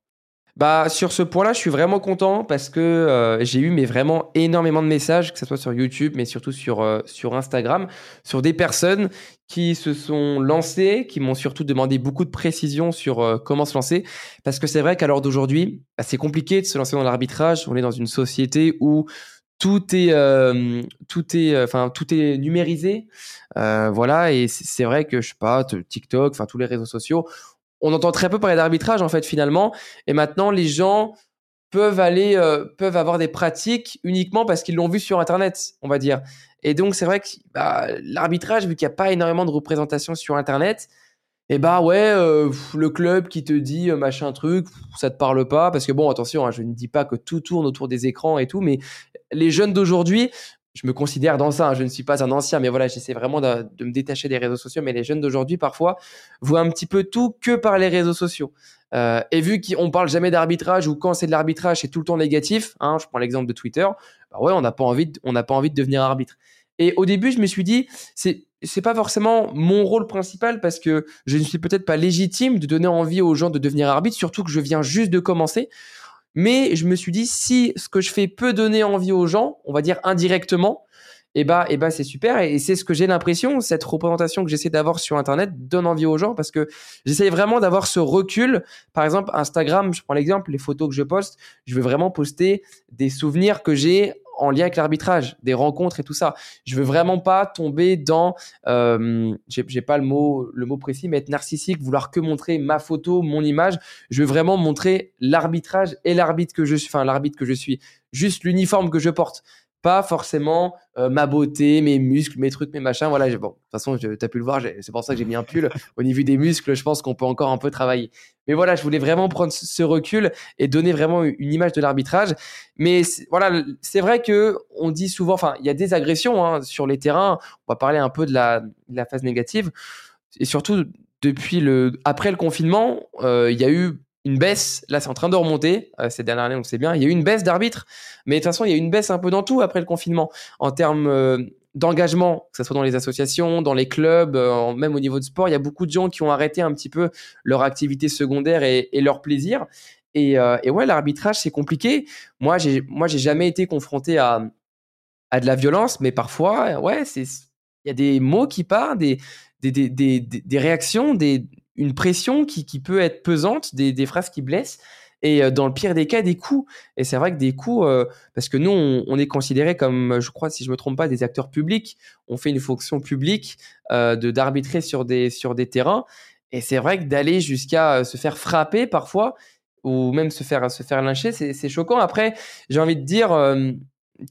bah, sur ce point-là, je suis vraiment content parce que euh, j'ai eu mais vraiment énormément de messages, que ce soit sur YouTube, mais surtout sur, sur Instagram, sur des personnes qui se sont lancées, qui m'ont surtout demandé beaucoup de précisions sur comment se lancer. Parce que c'est vrai qu'à l'heure d'aujourd'hui, bah, c'est compliqué de se lancer dans l'arbitrage. On est dans une société où tout est euh, tout est euh, enfin tout est numérisé. Euh, voilà et c'est vrai que je sais pas TikTok enfin tous les réseaux sociaux on entend très peu parler d'arbitrage en fait finalement. Et maintenant les gens peuvent aller peuvent avoir des pratiques uniquement parce qu'ils l'ont vu sur internet on va dire. Et donc c'est vrai que bah, l'arbitrage vu qu'il n'y a pas énormément de représentation sur internet et bah ouais, le club qui te dit machin truc, ça te parle pas parce que bon, attention, hein, je ne dis pas que tout tourne autour des écrans et tout, mais les jeunes d'aujourd'hui, je me considère dans ça, hein, je ne suis pas un ancien, mais voilà, j'essaie vraiment de, me détacher des réseaux sociaux. Mais les jeunes d'aujourd'hui, parfois, voient un petit peu tout que par les réseaux sociaux. Euh, et vu qu'on parle jamais d'arbitrage ou quand c'est de l'arbitrage, c'est tout le temps négatif. Hein, je prends l'exemple de Twitter. Bah ouais, on n'a pas envie, n'a pas envie de devenir arbitre. Et au début, je me suis dit, c'est c'est pas forcément mon rôle principal parce que je ne suis peut-être pas légitime de donner envie aux gens de devenir arbitre, surtout que je viens juste de commencer. Mais je me suis dit, si ce que je fais peut donner envie aux gens, on va dire indirectement, et bah, et bah c'est super. Et c'est ce que j'ai l'impression, cette représentation que j'essaie d'avoir sur Internet donne envie aux gens parce que j'essaie vraiment d'avoir ce recul. Par exemple, Instagram, je prends l'exemple, les photos que je poste, je veux vraiment poster des souvenirs que j'ai en lien avec l'arbitrage, des rencontres et tout ça. Je veux vraiment pas tomber dans, euh, j'ai pas le mot, le mot précis, mais être narcissique, vouloir que montrer ma photo, mon image. Je veux vraiment montrer l'arbitrage et l'arbitre que je suis, enfin l'arbitre que je suis, juste l'uniforme que je porte pas forcément euh, ma beauté, mes muscles, mes trucs, mes machins. Voilà, bon, de toute façon, tu as pu le voir, c'est pour ça que j'ai mis un pull. Au niveau des muscles, je pense qu'on peut encore un peu travailler. Mais voilà, je voulais vraiment prendre ce recul et donner vraiment une image de l'arbitrage. Mais voilà, c'est vrai que on dit souvent, enfin, il y a des agressions hein, sur les terrains. On va parler un peu de la, de la phase négative. Et surtout, depuis le, après le confinement, euh, il y a eu une baisse. Là, c'est en train de remonter. Euh, ces dernières années, on sait bien. Il y a eu une baisse d'arbitres. Mais de toute façon, il y a eu une baisse un peu dans tout après le confinement. En termes euh, d'engagement, que ce soit dans les associations, dans les clubs, euh, même au niveau de sport, il y a beaucoup de gens qui ont arrêté un petit peu leur activité secondaire et, leur plaisir. Et, et ouais, l'arbitrage, c'est compliqué. Moi, j'ai, moi, j'ai jamais été confronté à, de la violence, mais parfois, ouais, c'est, il y a des mots qui partent, des, des réactions, des, une pression qui, qui peut être pesante, des, des, phrases qui blessent, et euh, dans le pire des cas, des coups. Et c'est vrai que des coups, euh, parce que nous, on, est considérés comme, je crois, si je me trompe pas, des acteurs publics. On fait une fonction publique euh, de d'arbitrer sur des sur des terrains. Et c'est vrai que d'aller jusqu'à euh, se faire frapper parfois, ou même se faire se faire lyncher, c'est choquant. Après, j'ai envie de dire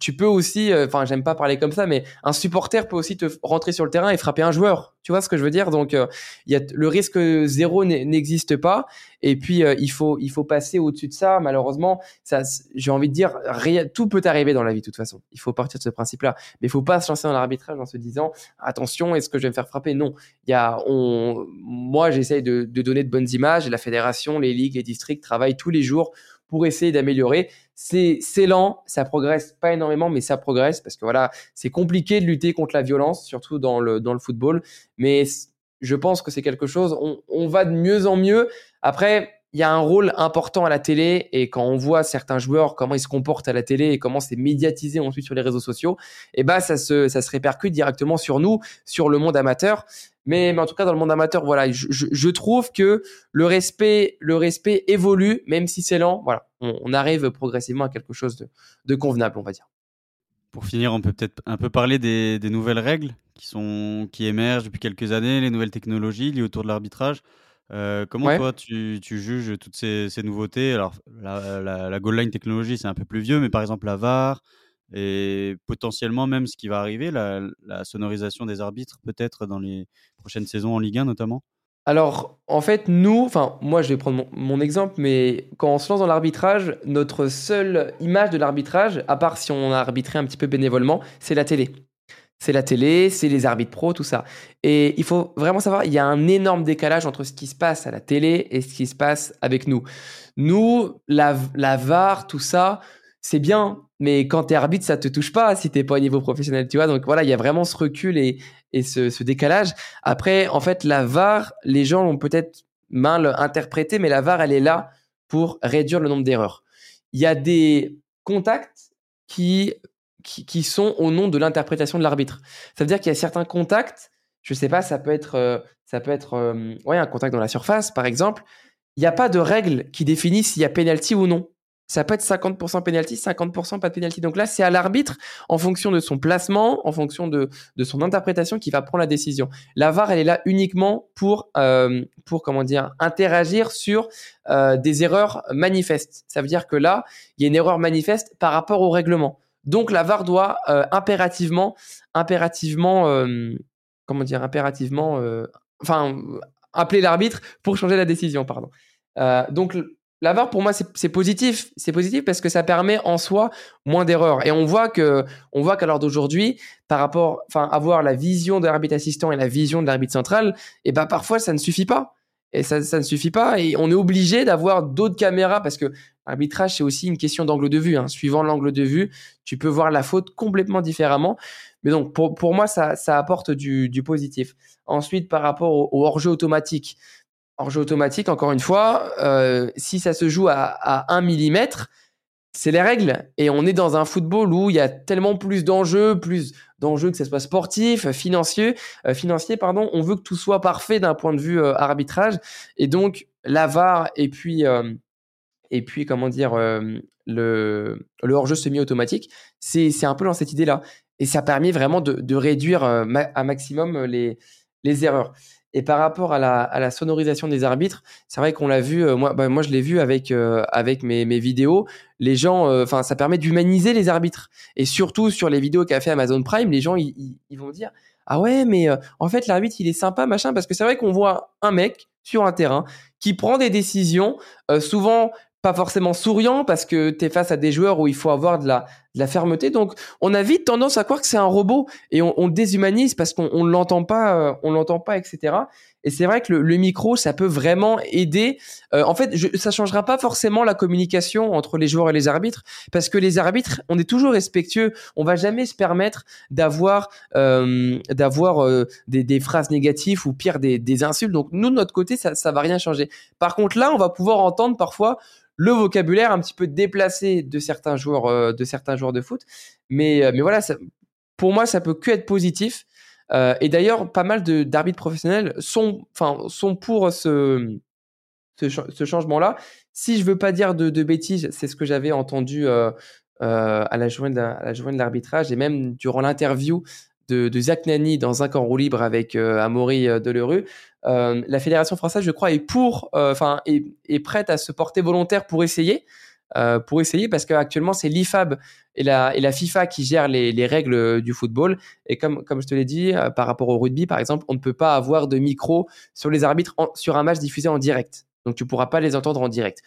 tu peux aussi, euh, enfin, j'aime pas parler comme ça, mais un supporter peut aussi te rentrer sur le terrain et frapper un joueur. Tu vois ce que je veux dire? Donc, euh, il y a le risque zéro n'existe pas. Et puis, euh, il faut, il faut passer au-dessus de ça. Malheureusement, ça, j'ai envie de dire, rien, tout peut arriver dans la vie de toute façon. Il faut partir de ce principe-là. Mais il faut pas se lancer dans l'arbitrage en se disant, attention, est-ce que je vais me faire frapper? Non. Il y a, on, moi, j'essaye de, de donner de bonnes images. La fédération, les ligues, les districts travaillent tous les jours pour essayer d'améliorer. C'est lent, ça progresse pas énormément, mais ça progresse parce que voilà, c'est compliqué de lutter contre la violence, surtout dans le, dans le football. Mais je pense que c'est quelque chose, on, on va de mieux en mieux. Après, il y a un rôle important à la télé et quand on voit certains joueurs comment ils se comportent à la télé et comment c'est médiatisé ensuite sur les réseaux sociaux, et eh ben ça se ça se répercute directement sur nous, sur le monde amateur. Mais, en tout cas dans le monde amateur, voilà, je, je, trouve que le respect le respect évolue même si c'est lent. Voilà, on, arrive progressivement à quelque chose de, de convenable, on va dire. Pour finir, on peut peut-être un peu parler des, des nouvelles règles qui sont qui émergent depuis quelques années, les nouvelles technologies liées autour de l'arbitrage. Euh, comment toi tu, tu, juges toutes ces, ces nouveautés? Alors la, la, la, goal line technologie c'est un peu plus vieux, mais par exemple la VAR et potentiellement même ce qui va arriver, la, la sonorisation des arbitres peut-être dans les prochaines saisons en Ligue 1 notamment? Alors, en fait, nous, enfin, moi je vais prendre mon, mon, exemple, mais quand on se lance dans l'arbitrage, notre seule image de l'arbitrage, à part si on a arbitré un petit peu bénévolement, c'est la télé c'est la télé, c'est les arbitres pro, tout ça. Et il faut vraiment savoir, il y a un énorme décalage entre ce qui se passe à la télé et ce qui se passe avec nous. Nous, la, VAR, tout ça, c'est bien, mais quand tu es arbitre, ça te touche pas si t'es pas au niveau professionnel, tu vois. Donc voilà, il y a vraiment ce recul et, et ce, ce décalage. Après, en fait, la VAR, les gens l'ont peut-être mal interprété, mais la VAR, elle est là pour réduire le nombre d'erreurs. Il y a des contacts qui qui, sont au nom de l'interprétation de l'arbitre. Ça veut dire qu'il y a certains contacts, je sais pas, ça peut être, euh, ça peut être euh, ouais, un contact dans la surface, par exemple. Il n'y a pas de règle qui définit s'il y a penalty ou non. Ça peut être 50% penalty, 50% pas de penalty. Donc là, c'est à l'arbitre, en fonction de son placement, en fonction de, de son interprétation, qui va prendre la décision. La VAR, elle est là uniquement pour, euh, pour comment dire, interagir sur des erreurs manifestes. Ça veut dire que là, il y a une erreur manifeste par rapport au règlement. Donc la VAR doit euh, impérativement, impérativement, euh, comment dire, impérativement, euh, enfin, appeler l'arbitre pour changer la décision, pardon. donc la VAR pour moi c'est positif, c'est positif parce que ça permet en soi moins d'erreurs. Et on voit que on voit qu'à l'heure d'aujourd'hui par rapport, enfin avoir la vision de l'arbitre assistant et la vision de l'arbitre central, et eh ben parfois ça ne suffit pas. Et ça, ça ne suffit pas. Et on est obligé d'avoir d'autres caméras parce que L'arbitrage, c'est aussi une question d'angle de vue. Hein. Suivant l'angle de vue, tu peux voir la faute complètement différemment. Mais donc, pour, pour moi, ça, ça apporte du, du positif. Ensuite, par rapport au, hors-jeu automatique. Hors-jeu automatique, encore une fois, euh, si ça se joue à, à 1 mm, c'est les règles. Et on est dans un football où il y a tellement plus d'enjeux, plus d'enjeux que ce soit sportif, financier, euh, financier, pardon. On veut que tout soit parfait d'un point de vue euh, arbitrage. Et donc, la VAR et puis... Euh, et puis comment dire euh, le, le hors-jeu semi-automatique, c'est un peu dans cette idée-là. Et ça permet vraiment de, de réduire à maximum les, les erreurs. Et par rapport à la, à la sonorisation des arbitres, c'est vrai qu'on l'a vu, euh, moi, bah, moi je l'ai vu avec, euh, avec mes, mes vidéos, les gens, euh, enfin ça permet d'humaniser les arbitres. Et surtout sur les vidéos qu'a fait Amazon Prime, les gens ils vont dire ah ouais mais en fait l'arbitre il est sympa machin parce que c'est vrai qu'on voit un mec sur un terrain qui prend des décisions souvent pas forcément souriant parce que tu es face à des joueurs où il faut avoir de la, de la fermeté. Donc, on a vite tendance à croire que c'est un robot et on, on déshumanise parce qu'on on l'entend pas, euh, on l'entend pas, etc. Et c'est vrai que le, le, micro, ça peut vraiment aider. Euh, en fait, je, ça changera pas forcément la communication entre les joueurs et les arbitres parce que les arbitres, on est toujours respectueux. On va jamais se permettre d'avoir, euh, d'avoir euh, des, des, phrases négatives ou pire des, des insultes. Donc, nous, de notre côté, ça, ça va rien changer. Par contre, là, on va pouvoir entendre parfois le vocabulaire un petit peu déplacé de certains joueurs, euh, de certains joueurs de foot. Mais, euh, mais voilà, pour moi, ça peut que être positif. Euh, et d'ailleurs, pas mal d'arbitres professionnels sont, sont pour ce, ce, changement-là. Si je veux pas dire de, bêtises, c'est ce que j'avais entendu à la journée de l'arbitrage et même durant l'interview de, de, Zach Nani dans un camp roue libre avec Amaury Delerue. Euh, la fédération française, je crois, est pour, euh, est, est, prête à se porter volontaire pour essayer, euh, pour essayer, parce qu'actuellement c'est l'IFAB et la, et la FIFA qui gèrent les, les règles du football. Et comme, comme je te l'ai dit, par rapport au rugby, par exemple, on ne peut pas avoir de micro sur les arbitres sur un match diffusé en direct. Donc tu pourras pas les entendre en direct.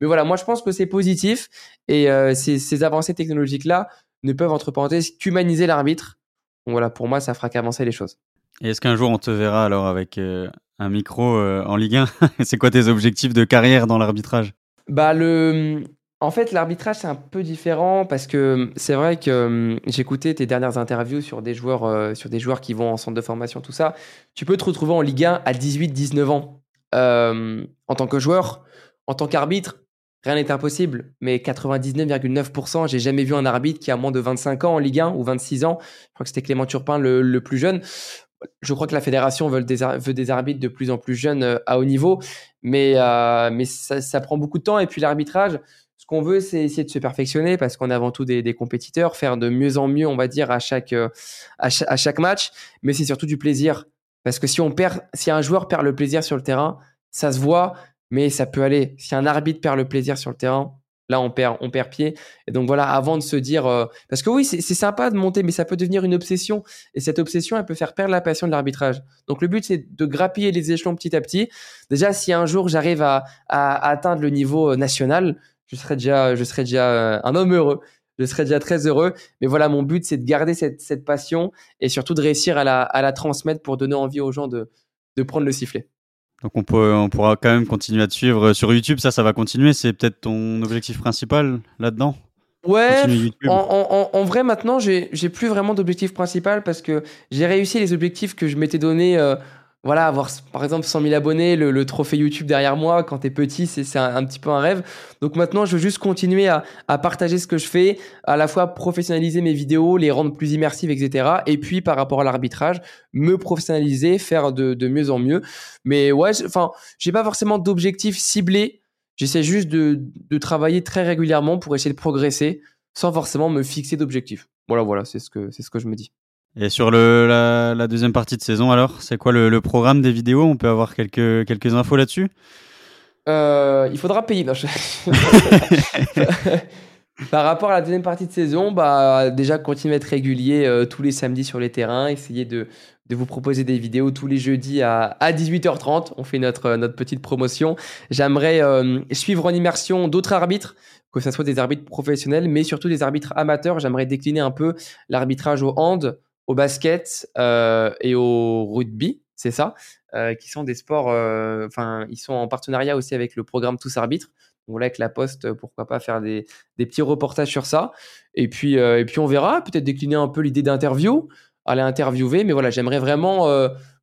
Mais voilà, moi je pense que c'est positif et ces, ces avancées technologiques là ne peuvent entre parenthèses qu'humaniser l'arbitre. Donc voilà, pour moi, ça fera qu'avancer les choses. Et est-ce qu'un jour on te verra alors avec euh, un micro euh, en Ligue 1 C'est quoi tes objectifs de carrière dans l'arbitrage? Bah le en fait, l'arbitrage, c'est un peu différent parce que c'est vrai que hum, j'écoutais tes dernières interviews sur des joueurs, euh, sur des joueurs qui vont en centre de formation, tout ça. Tu peux te retrouver en Ligue 1 à 18-19 ans. en tant que joueur, en tant qu'arbitre, rien n'est impossible. Mais 99,9%, j'ai jamais vu un arbitre qui a moins de 25 ans en Ligue 1 ou 26 ans. Je crois que c'était Clément Turpin le, le, plus jeune je crois que la fédération veut des, arbitres de plus en plus jeunes euh, à haut niveau, mais, euh, mais ça, prend beaucoup de temps. Et puis l'arbitrage, ce qu'on veut, c'est essayer de se perfectionner parce qu'on est avant tout des, compétiteurs, faire de mieux en mieux, on va dire, à chaque, euh, à à chaque match. Mais c'est surtout du plaisir. Parce que si on perd, si un joueur perd le plaisir sur le terrain, ça se voit, mais ça peut aller. Si un arbitre perd le plaisir sur le terrain, Là, on perd, on perd pied. Et donc voilà, avant de se dire, euh, parce que oui, c'est sympa de monter, mais ça peut devenir une obsession. Et cette obsession, elle peut faire perdre la passion de l'arbitrage. Donc le but, c'est de grappiller les échelons petit à petit. Déjà, si un jour j'arrive à, atteindre le niveau euh, national, je serai déjà, euh, un homme heureux. Je serai déjà très heureux. Mais voilà, mon but, c'est de garder cette, passion et surtout de réussir à la, transmettre pour donner envie aux gens de prendre le sifflet. Donc on, peut, on pourra quand même continuer à te suivre sur YouTube, ça, ça va continuer. C'est peut-être ton objectif principal là-dedans? Ouais, en, en, en, vrai maintenant j'ai plus vraiment d'objectif principal parce que j'ai réussi les objectifs que je m'étais donné euh, voilà, avoir par exemple 100 000 abonnés, le, trophée YouTube derrière moi, quand t'es petit, c'est un, un, petit peu un rêve. Donc maintenant, je veux juste continuer à, à, partager ce que je fais, à la fois professionnaliser mes vidéos, les rendre plus immersives, etc. Et puis par rapport à l'arbitrage, me professionnaliser, faire de, de, mieux en mieux. Mais ouais, enfin, j'ai pas forcément d'objectifs ciblés. J'essaie juste de, de travailler très régulièrement pour essayer de progresser, sans forcément me fixer d'objectifs. Voilà, voilà, c'est ce que c'est ce que je me dis. Et sur le, la, la, deuxième partie de saison, alors, c'est quoi le, le, programme des vidéos? On peut avoir quelques, quelques infos là-dessus? Euh, Il faudra payer. Non, je... Par rapport à la deuxième partie de saison, bah, déjà continuer à être régulier euh, tous les samedis sur les terrains, essayer de, de vous proposer des vidéos tous les jeudis à, à 18h30. On fait notre, notre petite promotion. J'aimerais euh, suivre en immersion d'autres arbitres, que ce soit des arbitres professionnels, mais surtout des arbitres amateurs. J'aimerais décliner un peu l'arbitrage au hand, au basket euh, et au rugby, c'est ça, euh, qui sont des sports, euh, enfin, ils sont en partenariat aussi avec le programme Tous Arbitres. Donc là, avec la Poste, pourquoi pas faire des, petits reportages sur ça. Et puis, et puis on verra, peut-être décliner un peu l'idée d'interview, aller interviewer. Mais voilà, j'aimerais vraiment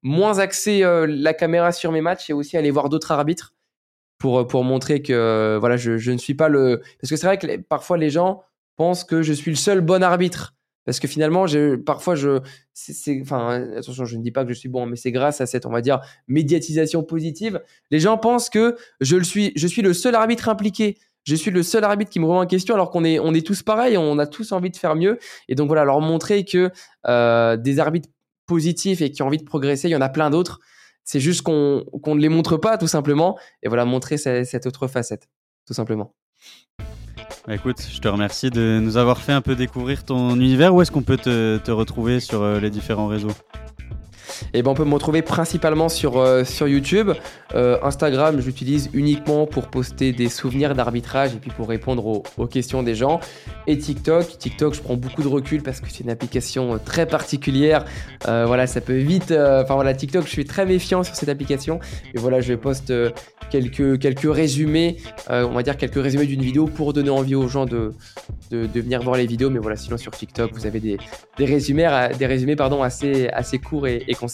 moins axer la caméra sur mes matchs et aussi aller voir d'autres arbitres pour, pour montrer que voilà, je ne suis pas le. Parce que c'est vrai que parfois les gens pensent que je suis le seul bon arbitre. Parce que finalement, parfois, je, attention, je ne dis pas que je suis bon, mais c'est grâce à cette, on va dire, médiatisation positive. Les gens pensent que je suis, le seul arbitre impliqué. je suis le seul arbitre qui me remet en question alors qu'on est, on est tous pareils, on a tous envie de faire mieux. Et donc voilà, leur montrer que euh, des arbitres positifs et qui ont envie de progresser, il y en a plein d'autres. C'est juste qu'on ne les montre pas tout simplement. Et voilà, montrer cette, autre facette, tout simplement. Bah, écoute, je te remercie de nous avoir fait un peu découvrir ton univers. Où est-ce qu'on peut te, te retrouver sur euh, les différents réseaux? Et ben on peut me retrouver principalement sur, euh, sur YouTube. Euh, Instagram, j'utilise uniquement pour poster des souvenirs d'arbitrage et puis pour répondre aux, questions des gens. Et TikTok, TikTok, je prends beaucoup de recul parce que c'est une application euh, très particulière. voilà, ça peut vite. Enfin voilà, TikTok, je suis très méfiant sur cette application. Et voilà, je poste quelques, quelques résumés, on va dire quelques résumés d'une vidéo pour donner envie aux gens de, de, venir voir les vidéos. Mais voilà, sinon sur TikTok, vous avez des, des résumés, des résumés pardon, assez, assez courts et, et concis.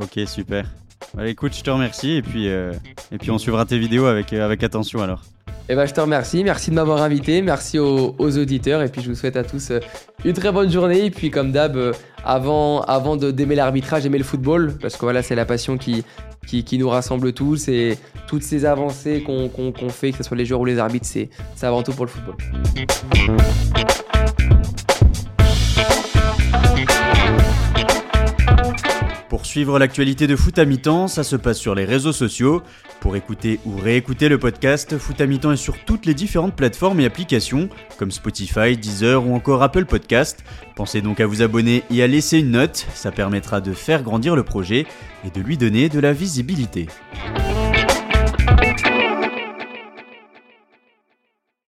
Ok, super. Bah, écoute, je te remercie et puis, euh, et puis on suivra tes vidéos avec, euh, avec attention alors. Eh ben, je te remercie, merci de m'avoir invité, merci aux, auditeurs et puis je vous souhaite à tous euh, une très bonne journée et puis comme d'hab, avant, avant d'aimer l'arbitrage, aimer le football parce que voilà c'est la passion qui, qui, nous rassemble tous et toutes ces avancées qu'on fait, que ce soit les joueurs ou les arbitres, c'est avant tout pour le football. Pour suivre l'actualité de Foot à mi-temps, ça se passe sur les réseaux sociaux. Pour écouter ou réécouter le podcast, Foot à mi-temps est sur toutes les différentes plateformes et applications, comme Spotify, Deezer ou encore Apple Podcast. Pensez donc à vous abonner et à laisser une note, ça permettra de faire grandir le projet et de lui donner de la visibilité.